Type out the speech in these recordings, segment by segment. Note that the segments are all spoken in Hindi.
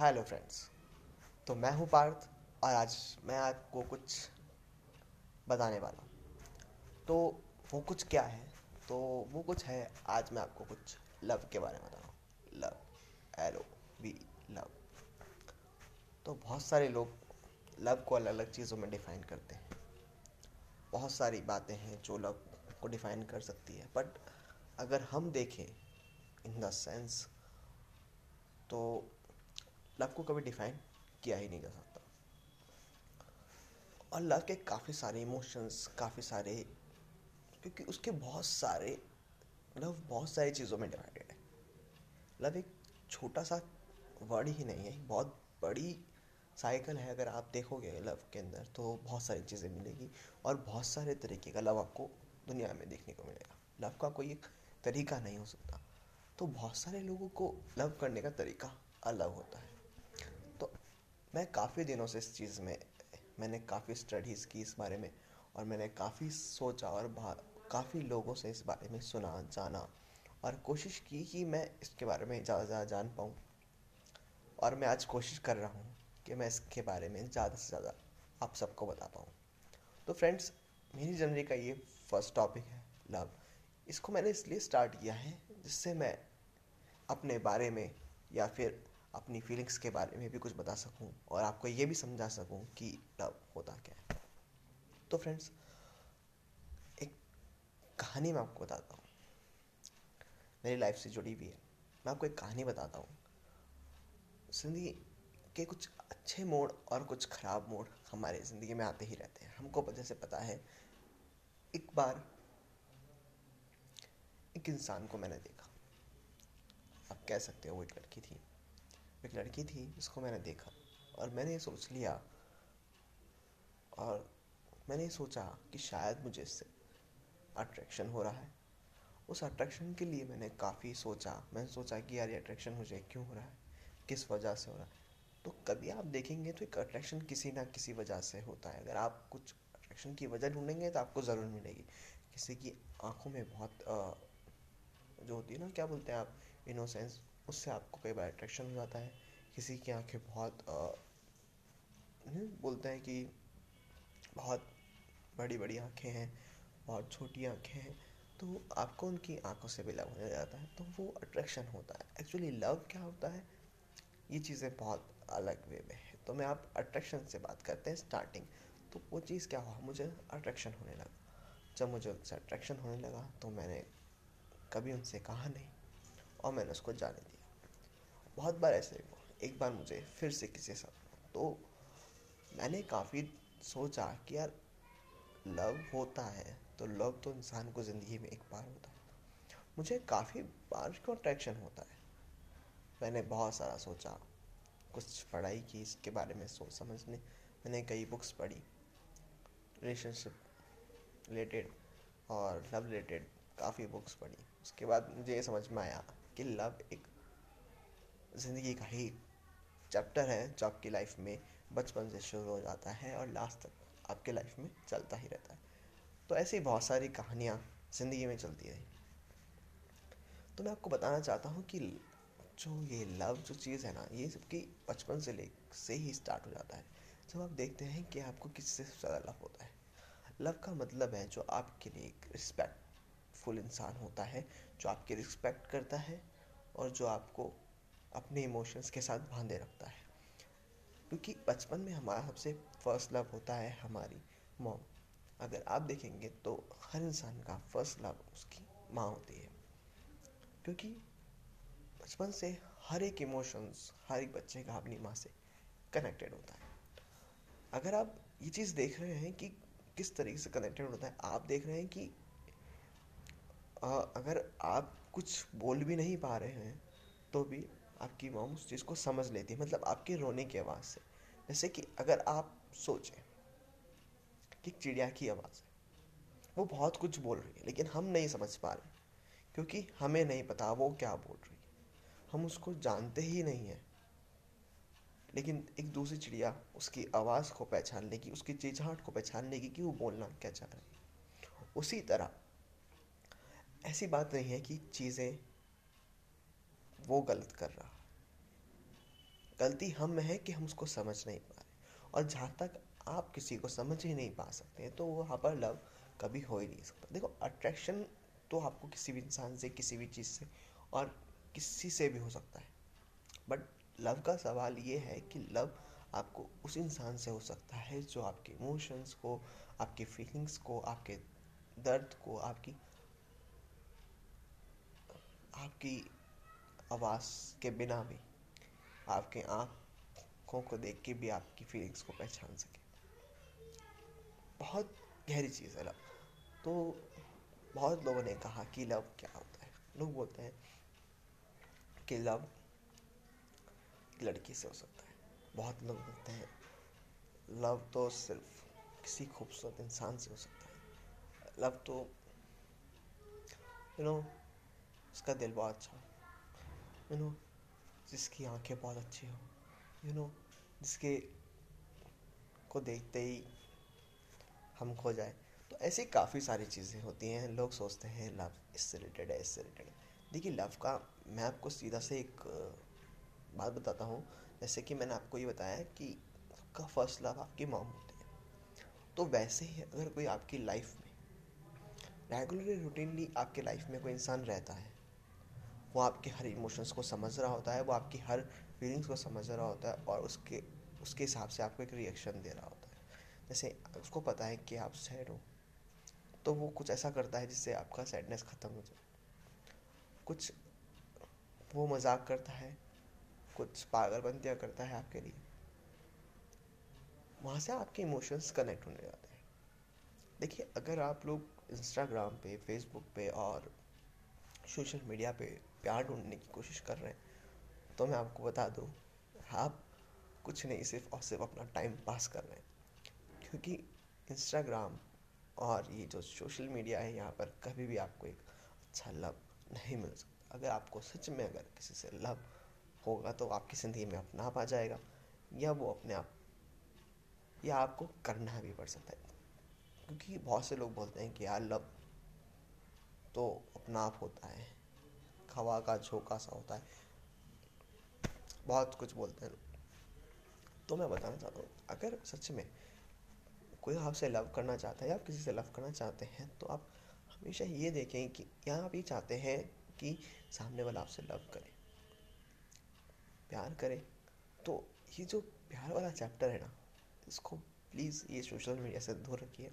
हेलो फ्रेंड्स तो मैं हूँ पार्थ और आज मैं आपको कुछ बताने वाला हूँ। तो वो कुछ क्या है? तो वो कुछ है, आज मैं आपको कुछ लव के बारे में बताऊँ। लव एल वी लव तो बहुत सारे लोग लव को अलग अलग चीज़ों में डिफ़ाइन करते हैं। बहुत सारी बातें हैं जो लव को डिफ़ाइन कर सकती है। बट अगर हम देखें इन द सेंस तो लव को कभी डिफाइन किया ही नहीं जा सकता। और लव के काफ़ी सारे इमोशंस काफ़ी सारे, क्योंकि उसके बहुत सारे लव बहुत सारी चीज़ों में डिवाइडेड है। लव एक छोटा सा वर्ड ही नहीं है, बहुत बड़ी साइकिल है। अगर आप देखोगे लव के अंदर तो बहुत सारी चीज़ें मिलेगी और बहुत सारे तरीके का लव आपको दुनिया में देखने को मिलेगा। लव का कोई एक तरीका नहीं हो सकता। तो बहुत सारे लोगों को लव करने का तरीका अलग होता है। मैं काफ़ी दिनों से इस चीज़ में, मैंने काफ़ी स्टडीज़ की इस बारे में और मैंने काफ़ी सोचा और काफ़ी लोगों से इस बारे में सुना, जाना और कोशिश की कि मैं इसके बारे में ज़्यादा से ज़्यादा जान पाऊँ और मैं आज कोशिश कर रहा हूँ कि मैं इसके बारे में ज़्यादा से ज़्यादा आप सबको बता पाऊँ। तो फ्रेंड्स मेरी जनरी का ये फ़र्स्ट टॉपिक है लव इसको मैंने इसलिए स्टार्ट किया है जिससे मैं अपने बारे में या फिर अपनी फीलिंग्स के बारे में भी कुछ बता सकूँ और आपको ये भी समझा सकूँ कि लव होता क्या है। तो फ्रेंड्स एक कहानी मैं आपको बताता हूँ। मेरी लाइफ से जुड़ी हुई है। मैं आपको एक कहानी बताता हूँ। ज़िंदगी के कुछ अच्छे मोड़ और कुछ ख़राब मोड़ हमारे ज़िंदगी में आते ही रहते हैं। हमको जैसे पता है, एक बार एक इंसान को मैंने देखा। आप कह सकते हो वो एक लड़की थी। एक लड़की थी जिसको मैंने देखा और मैंने ये सोच लिया और मैंने ये सोचा कि शायद मुझे इससे अट्रैक्शन हो रहा है। उस अट्रैक्शन के लिए मैंने काफ़ी सोचा। मैंने सोचा कि यार ये अट्रैक्शन मुझे क्यों हो रहा है? किस वजह से हो रहा है? तो कभी आप देखेंगे तो एक अट्रैक्शन किसी ना किसी वजह से होता है। अगर आप कुछ अट्रैक्शन की वजह ढूंढेंगे तो आपको ज़रूर मिलेगी। किसी की आँखों में बहुत आ, जो होती है ना क्या बोलते हैं आप? इनोसेंस उससे आपको कई बार अट्रैक्शन हो जाता है। किसी की आँखें बहुत बोलते हैं कि बहुत बड़ी बड़ी आँखें हैं, बहुत छोटी आँखें हैं तो आपको उनकी आँखों से भी लव हो जाता है तो वो अट्रैक्शन होता है। एक्चुअली लव क्या होता है? ये चीज़ें बहुत अलग वे में है। तो मैं आप अट्रैक्शन से बात करते हैं स्टार्टिंग तो वो चीज़ क्या हुआ? मुझे अट्रैक्शन होने लगा। जब मुझे उनसे अट्रैक्शन होने लगा तो मैंने कभी उनसे कहा नहीं और मैंने उसको जाने दिया। बहुत बार ऐसे हुआ। एक बार मुझे फिर से किसी साथ तो मैंने काफ़ी सोचा कि यार, लव होता है तो लव तो इंसान को ज़िंदगी में एक बार होता है। मुझे काफ़ी बार क्यों अट्रैक्शन होता है। मैंने बहुत सारा सोचा, कुछ पढ़ाई की, इसके बारे में सोच समझने। मैंने कई बुक्स पढ़ी रिलेशनशिप रिलेटेड और लव रिलेटेड काफ़ी बुक्स पढ़ी। उसके बाद मुझे ये समझ में आया कि लव एक ज़िंदगी का ही चैप्टर है जो आपकी लाइफ में बचपन से शुरू हो जाता है और लास्ट तक आपके लाइफ में चलता ही रहता है। तो ऐसी बहुत सारी कहानियाँ ज़िंदगी में चलती रही। तो मैं आपको बताना चाहता हूँ कि जो ये लव जो चीज़ है ना, ये सबकी बचपन से ले, से ही स्टार्ट हो जाता है। जब आप देखते हैं कि आपको किससे ज़्यादा लव होता है। लव का मतलब है जो आपके लिए एक रिस्पेक्टफुल इंसान होता है, जो आपकी रिस्पेक्ट करता है और जो आपको अपने इमोशंस के साथ बांधे रखता है। क्योंकि बचपन में हमारा सबसे फ़र्स्ट लव होता है हमारी मॉम अगर आप देखेंगे तो हर इंसान का फ़र्स्ट लव उसकी माँ होती है। क्योंकि बचपन से हर एक इमोशंस हर एक बच्चे का अपनी माँ से कनेक्टेड होता है। अगर आप ये चीज़ देख रहे हैं कि किस तरीके से कनेक्टेड होता है आप देख रहे हैं कि आ, अगर आप कुछ बोल भी नहीं पा रहे हैं तो भी आपकी मॉम उस चीज़ को समझ लेती है मतलब आपके रोने की आवाज़ से। जैसे कि अगर आप सोचें कि चिड़िया की आवाज़ है, वो बहुत कुछ बोल रही है, लेकिन हम नहीं समझ पा रहे क्योंकि हमें नहीं पता वो क्या बोल रही है। हम उसको जानते ही नहीं हैं। लेकिन एक दूसरी चिड़िया उसकी आवाज़ को पहचान लेगी उसकी चिचाहट को पहचान लेगी कि वो बोलना क्या चाह रही है। उसी तरह, ऐसी बात नहीं है कि चीज़ें वो गलत कर रहा गलती हम में है कि हम उसको समझ नहीं पा रहे और जहाँ तक आप किसी को समझ ही नहीं पा सकते हैं तो वहाँ पर लव कभी हो ही नहीं सकता। देखो अट्रैक्शन तो आपको किसी भी इंसान से, किसी भी चीज़ से और किसी से भी हो सकता है। बट लव का सवाल ये है कि लव आपको उस इंसान से हो सकता है जो आपके इमोशंस को, आपकी फीलिंग्स को, आपके दर्द को, आपकी आपकी आवाज़ के बिना भी आपके आँखों को देख के भी आपकी फीलिंग्स को पहचान सके। बहुत गहरी चीज़ है लव तो बहुत लोगों ने कहा कि लव क्या होता है? लोग बोलते हैं कि लव लड़की से हो सकता है। बहुत लोग बोलते हैं लव तो सिर्फ़ किसी खूबसूरत इंसान से हो सकता है। लव तो यू नो उसका दिल बहुत अच्छा यू नो जिसकी आँखें बहुत अच्छी हो। यू नो जिसके को देखते ही हम खो जाए। तो ऐसी काफ़ी सारी चीज़ें होती हैं, लोग सोचते हैं, लव इससे रिलेटेड है इससे रिलेटेड देखिए, लव का मैं आपको सीधा से एक बात बताता हूँ। जैसे कि मैंने आपको ये बताया कि आपका फ़र्स्ट लव आपकी मॉम होती है। तो वैसे ही अगर कोई आपकी लाइफ में रेगुलरली रूटीनली आपके लाइफ में कोई इंसान रहता है वो आपके हर इमोशंस को समझ रहा होता है, वो आपकी हर फीलिंग्स को समझ रहा होता है और उसके उसके हिसाब से आपको एक रिएक्शन दे रहा होता है। जैसे उसको पता है कि आप सैड हो तो वो कुछ ऐसा करता है जिससे आपका सैडनेस ख़त्म हो जाए। कुछ वो मज़ाक करता है, कुछ पागलबंतियाँ करता है आपके लिए। वहाँ से आपके इमोशंस कनेक्ट होने जाते हैं। देखिए, अगर आप लोग इंस्टाग्राम पे फेसबुक पे और सोशल मीडिया पे प्यार ढूँढने की कोशिश कर रहे हैं तो मैं आपको बता दूँ, आप कुछ नहीं, सिर्फ़ और सिर्फ़ अपना टाइम पास कर रहे हैं। क्योंकि इंस्टाग्राम और ये जो सोशल मीडिया है, यहाँ पर कभी भी आपको एक अच्छा लव नहीं मिल सकता। अगर आपको सच में अगर किसी से लव होगा तो आपकी ज़िंदगी में अपना आप आ जाएगा, या वो अपने आप, या आपको करना भी पड़ सकता है। क्योंकि बहुत से लोग बोलते हैं कि यार लव तो अपना आप होता है। हवा का, झोंका सा होता है। बहुत कुछ बोलते हैं। तो मैं बताना चाहता हूँ, अगर सच में कोई आपसे लव करना चाहता है या आप किसी से लव करना चाहते हैं तो आप हमेशा ये देखें कि या आप ये चाहते हैं कि सामने वाला आपसे लव करे, प्यार करे। तो ये जो प्यार वाला चैप्टर है ना, इसको प्लीज़ ये सोशल मीडिया से दूर रखिए।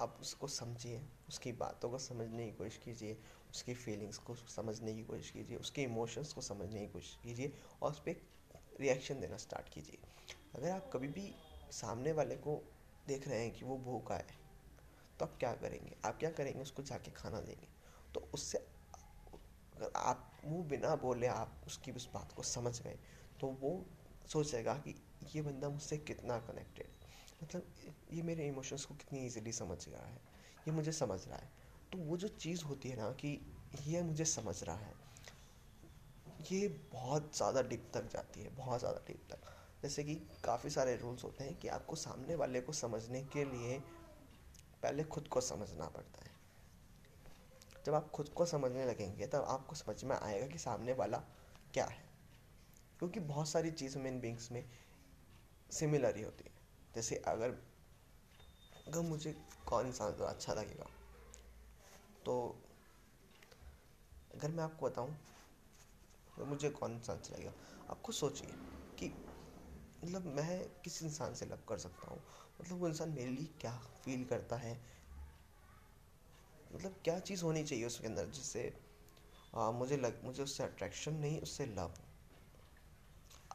आप उसको समझिए, उसकी बातों को समझने की कोशिश कीजिए उसकी फीलिंग्स को समझने की कोशिश कीजिए, उसके इमोशंस को समझने की कोशिश कीजिए और उस पर रिएक्शन देना स्टार्ट कीजिए। अगर आप कभी भी सामने वाले को देख रहे हैं कि वो भूखा है तो आप क्या करेंगे? आप क्या करेंगे? उसको जाके खाना देंगे। तो उससे अगर आप मुँह बिना बोले आप उसकी उस बात को समझ गए तो वो सोचेगा कि ये बंदा मुझसे कितना कनेक्टेड मतलब ये मेरे इमोशंस को कितनी इजीली समझ रहा है, ये मुझे समझ रहा है। तो वो जो चीज़ होती है ना कि ये मुझे समझ रहा है, ये बहुत ज़्यादा डिप तक जाती है, बहुत ज़्यादा डिप तक। जैसे कि काफ़ी सारे रूल्स होते हैं कि आपको सामने वाले को समझने के लिए पहले खुद को समझना पड़ता है। जब आप खुद को समझने लगेंगे, तब आपको समझ में आएगा कि सामने वाला क्या है। क्योंकि बहुत सारी चीज़ ह्यूमन बींग्स में सिमिलर ही होती है। जैसे अगर अगर मुझे कौन इंसान ज़्यादा अच्छा लगेगा तो अगर मैं आपको बताऊँ तो मुझे कौन इंसान अच्छा लगेगा? आपको सोचिए कि मतलब मैं किस इंसान से लव कर सकता हूँ? मतलब वो इंसान मेरे लिए क्या फील करता है? मतलब क्या चीज़ होनी चाहिए उसके अंदर जिससे मुझे लग, मुझे उससे अट्रैक्शन नहीं, उससे लव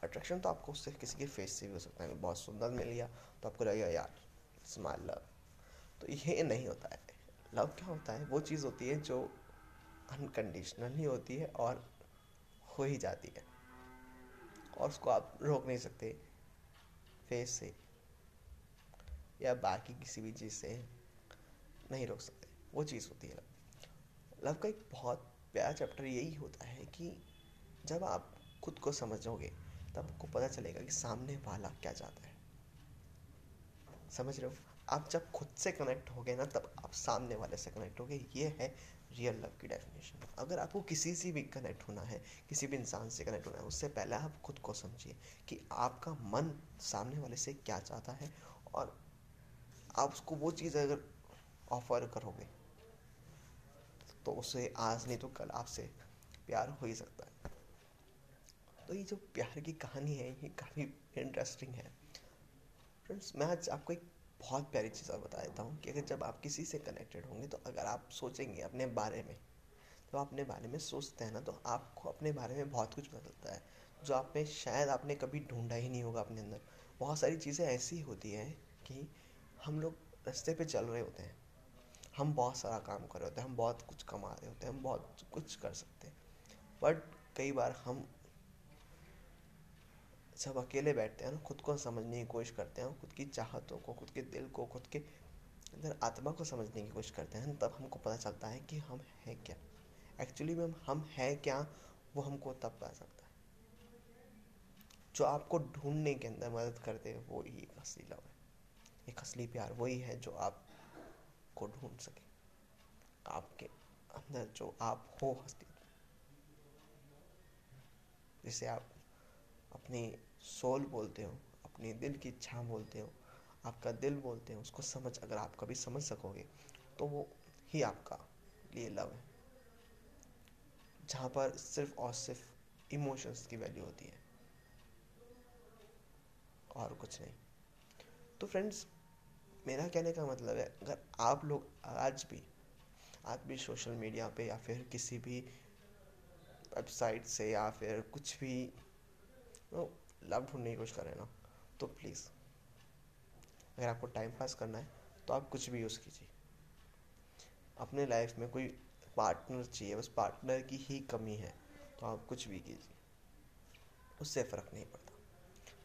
अट्रैक्शन तो आपको उससे किसी के फेस से भी हो सकता है। बहुत सुंदर मिल गया तो आपको लगेगा, यार स्माइल लव तो ये नहीं होता है। लव क्या होता है। वो चीज़ होती है जो अनकंडीशनल होती है और हो ही जाती है। और उसको आप रोक नहीं सकते फेस से या बाकी किसी भी चीज़ से नहीं रोक सकते। वो चीज़ होती है। लव लव का एक बहुत प्यारा चैप्टर यही होता है कि जब आप खुद को समझोगे, तब आपको पता चलेगा कि सामने वाला क्या चाहता है। समझ रहे हो? आप जब खुद से कनेक्ट हो गए ना, तब आप सामने वाले से कनेक्ट हो गए। ये है रियल लव की डेफिनेशन अगर आपको किसी से भी कनेक्ट होना है, किसी भी इंसान से कनेक्ट होना है, उससे पहले आप खुद को समझिए कि आपका मन सामने वाले से क्या चाहता है और आप उसको वो चीज़ अगर ऑफ़र करोगे तो उसे आज नहीं तो कल आपसे प्यार हो ही सकता है। तो ये जो प्यार की कहानी है, ये काफ़ी इंटरेस्टिंग है। फ्रेंड्स मैं आज आपको एक बहुत प्यारी चीज़ और बता देता हूँ कि अगर जब आप किसी से कनेक्टेड होंगे तो अगर आप सोचेंगे अपने बारे में तो आप अपने बारे में सोचते हैं ना तो आपको अपने बारे में बहुत कुछ चलता है, जो आप में शायद आपने कभी ढूंढा ही नहीं होगा अपने अंदर। बहुत सारी चीज़ें ऐसी होती हैं कि हम लोग रास्ते पे चल रहे होते हैं, हम बहुत सारा काम कर रहे होते हैं, हम बहुत कुछ कमा रहे होते हैं, हम बहुत कुछ कर सकते हैं बट कई बार हम जब अकेले बैठते हैं ना, खुद को समझने की कोशिश करते हैं, खुद की चाहतों को, खुद के दिल को, खुद के अंदर आत्मा को समझने की कोशिश करते हैं, तब हमको पता चलता है कि हम हैं क्या। एक्चुअली में हम हैं क्या, वो हमको तब पता चलता है। जो आपको ढूँढने के अंदर मदद करते हैं, वो ही एक असली लव है। एक असली प्यार वही है जो आपको ढूंढ सके। आपके अंदर जो आप हो, हस्ती। जिसे आप अपनी सोल बोलते हो, अपनी दिल की इच्छा बोलते हो, आपका दिल बोलते हो, उसको समझ, अगर आप कभी समझ सकोगे तो वो ही आपका लिए लव है। जहाँ पर सिर्फ़ और सिर्फ़ इमोशंस की वैल्यू होती है। और कुछ नहीं। तो फ्रेंड्स मेरा कहने का मतलब है, अगर आप लोग आज भी आज भी सोशल मीडिया पे या फिर किसी भी वेबसाइट से या फिर कुछ भी तो लव ढूँढने की कोशिश करें ना तो प्लीज़ अगर आपको टाइम पास करना है तो आप कुछ भी यूज़ कीजिए। अपने लाइफ में कोई पार्टनर चाहिए, बस पार्टनर की ही कमी है तो आप कुछ भी कीजिए। उससे फ़र्क नहीं पड़ता।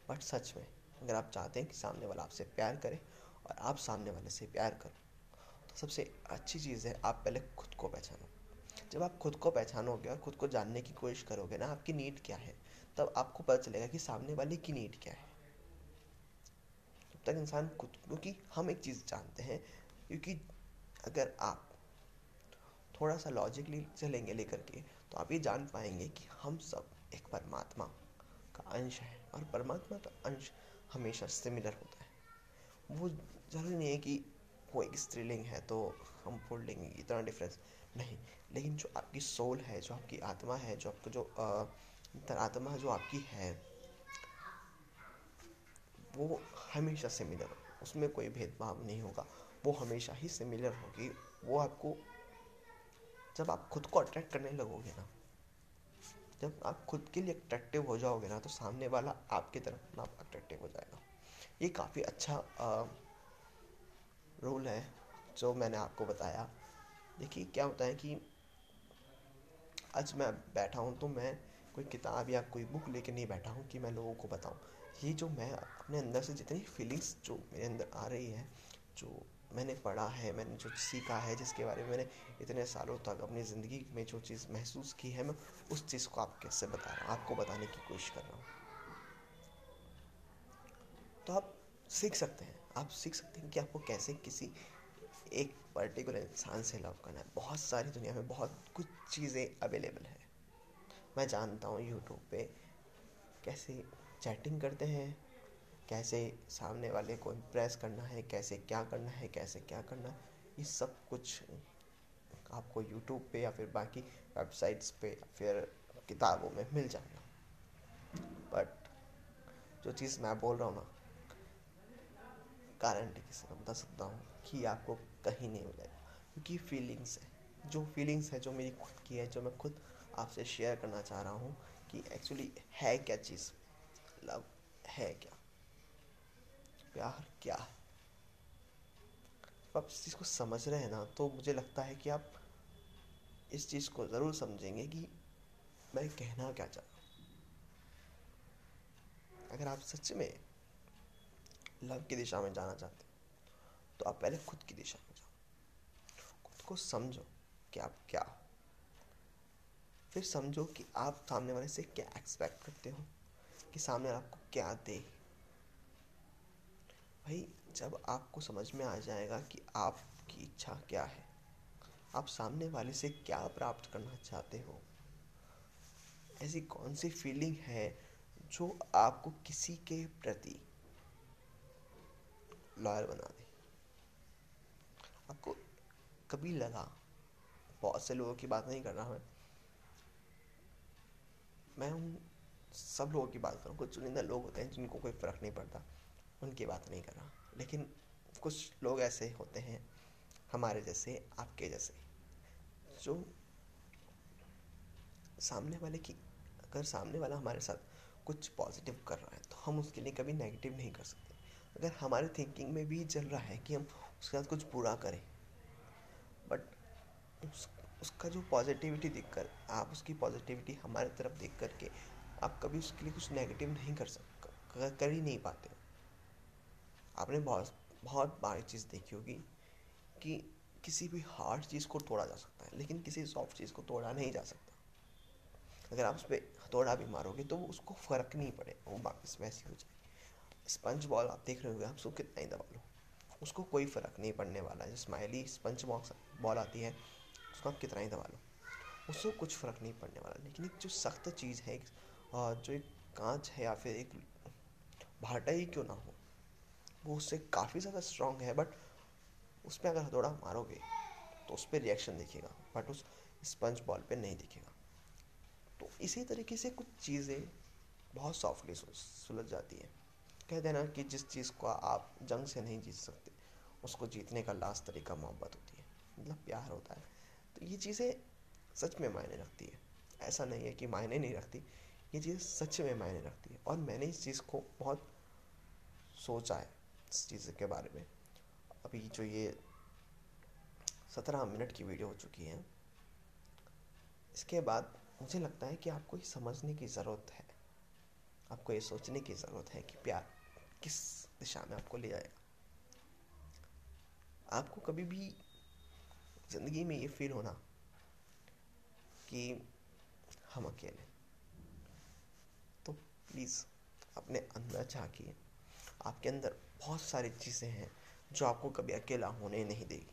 बट सच में, अगर आप चाहते हैं कि सामने वाला आपसे प्यार करे, और आप सामने वाले से प्यार करो तो सबसे अच्छी चीज़ है, आप पहले खुद को पहचानो। जब आप खुद को पहचानोगे और खुद को जानने की कोशिश करोगे ना, आपकी नीड क्या है? तब आपको पता चलेगा कि सामने वाले की नीड क्या है। तब तक इंसान खुद, क्योंकि हम एक चीज़ जानते हैं, क्योंकि अगर आप थोड़ा सा लॉजिकली चलेंगे लेकर के तो आप ये जान पाएँगे कि हम सब एक परमात्मा का अंश है, और परमात्मा का अंश हमेशा सिमिलर होता है। वो ज़रूरी नहीं है कि वो एक स्त्रीलिंग है तो हम फोल्डिंग इतना डिफरेंस नहीं। लेकिन जो आपकी सोल है, जो आपकी आत्मा है, जो आपका जो अंतरात्मा जो आपकी है वो हमेशा सिमिलर उसमें कोई भेदभाव नहीं होगा। वो हमेशा ही सिमिलर होगी। वो आपको जब आप खुद को अट्रैक्ट करने लगोगे ना जब आप खुद के लिए अट्रैक्टिव हो जाओगे ना तो सामने वाला आपकी तरफ़ ना अट्रैक्टिव हो जाएगा। ये काफ़ी अच्छा आ, रूल है जो मैंने आपको बताया। देखिए क्या होता है कि आज मैं बैठा हूँ तो मैं कोई किताब या कोई बुक लेके नहीं बैठा हूँ कि मैं लोगों को बताऊँ। ये जो मैं अपने अंदर से जितनी फीलिंग्स जो मेरे अंदर आ रही है, जो मैंने पढ़ा है, मैंने जो सीखा है, जिसके बारे में मैंने इतने सालों तक अपनी ज़िंदगी में जो चीज़ महसूस की है, मैं उस चीज़ को आप कैसे बता रहा हूँ? आपको बताने की कोशिश कर रहा हूँ। तो आप सीख सकते हैं। आप सीख सकते हैं कि आपको कैसे किसी एक पर्टिकुलर इंसान से लव करना है। बहुत सारी दुनिया में बहुत कुछ चीज़ें अवेलेबल है। मैं जानता हूँ यूट्यूब पे कैसे चैटिंग करते हैं, कैसे सामने वाले को इम्प्रेस करना है, कैसे क्या करना है, कैसे क्या करना है, ये सब कुछ आपको यूट्यूब पे या फिर बाकी वेबसाइट्स पे या फिर किताबों में मिल जाएगा। बट जो चीज़ मैं बोल रहा हूँ ना गारंटी के साथ बता सकता हूँ कि आपको कहीं नहीं मिलेगा। क्योंकि फीलिंग्स है, जो फीलिंग्स है, जो मेरी खुद की है, जो मैं खुद आपसे शेयर करना चाह रहा हूँ कि एक्चुअली है क्या चीज़? लव है क्या? प्यार क्या है? आप इस चीज़ को समझ रहे हैं ना तो मुझे लगता है कि आप इस चीज़ को ज़रूर समझेंगे कि मैं कहना क्या चाह हूँ। अगर आप सच में लव की दिशा में जाना चाहते हैं तो आप पहले खुद की दिशा में जाओ। खुद को समझो कि आप क्या हो। फिर समझो कि आप सामने वाले से क्या एक्सपेक्ट करते हो, कि सामने आपको क्या दे। भाई, जब आपको समझ में आ जाएगा कि आपकी इच्छा क्या है, आप सामने वाले से क्या प्राप्त करना चाहते हो, ऐसी कौन सी फीलिंग है जो आपको किसी के प्रति लॉयल बना दे? आपको कभी लगा, बहुत से लोगों की बात नहीं कर रहा मैं मैं हूँ सब लोगों की बात करूँ कुछ चुनिंदा लोग होते हैं जिनको कोई फ़र्क नहीं पड़ता उनकी बात नहीं कर रहा लेकिन कुछ लोग ऐसे होते हैं हमारे जैसे आपके जैसे जो सामने वाले की अगर सामने वाला हमारे साथ कुछ पॉजिटिव कर रहा है तो हम उसके लिए कभी नेगेटिव नहीं कर सकते। अगर हमारे थिंकिंग में भी चल रहा है कि हम उसके साथ कुछ बुरा करें बट उस, उसका जो पॉजिटिविटी देख कर आप उसकी पॉजिटिविटी हमारे तरफ़ देख करके आप कभी उसके लिए कुछ नेगेटिव नहीं कर सक कर, कर ही नहीं पाते आपने बहुत बहुत बारी चीज़ देखी होगी कि किसी भी हार्ड चीज़ को तोड़ा जा सकता है लेकिन किसी सॉफ्ट चीज़ को तोड़ा नहीं जा सकता। अगर आप उस पर हथौड़ा भी मारोगे तो उसको फ़र्क नहीं पड़े वो वापस वैसी हो जाए। स्पंज बॉल आप देख रहे हो आप उसको कितना ही दबा लो उसको कोई फ़र्क नहीं पड़ने वाला है। स्माइली स्पंज बॉक्स बॉल आती है उसको आप कितना ही दबा लो। उसको कुछ फ़र्क नहीं पड़ने वाला। लेकिन एक जो सख्त चीज़ है जो एक कांच है या फिर एक भाटा ही क्यों ना हो, वो उससे काफ़ी ज़्यादा स्ट्रॉन्ग है बट उस पर अगर हथौड़ा मारोगे तो उस पर रिएक्शन दिखेगा बट उस स्पंज बॉल पे नहीं दिखेगा। तो इसी तरीके से कुछ चीज़ें बहुत सॉफ्टली सुलझ जाती हैं। कह देना कि जिस चीज़ को आप जंग से नहीं जीत सकते, उसको जीतने का लास्ट तरीका मोहब्बत होती है। मतलब प्यार होता है। ये चीज़ें सच में मायने रखती है। ऐसा नहीं है कि मायने नहीं रखती। ये चीज़ सच में मायने रखती है। और मैंने इस चीज़ को बहुत सोचा है, इस चीज़ के बारे में। अभी जो ये सत्रह मिनट की वीडियो हो चुकी है, इसके बाद मुझे लगता है कि आपको ये समझने की ज़रूरत है। आपको ये सोचने की ज़रूरत है कि प्यार किस दिशा में आपको ले जाएगा आपको कभी भी ज़िंदगी में ये फील होना कि हम अकेले तो प्लीज़ अपने अंदर झाँकिए आपके अंदर बहुत सारी चीज़ें हैं जो आपको कभी अकेला होने नहीं देगी।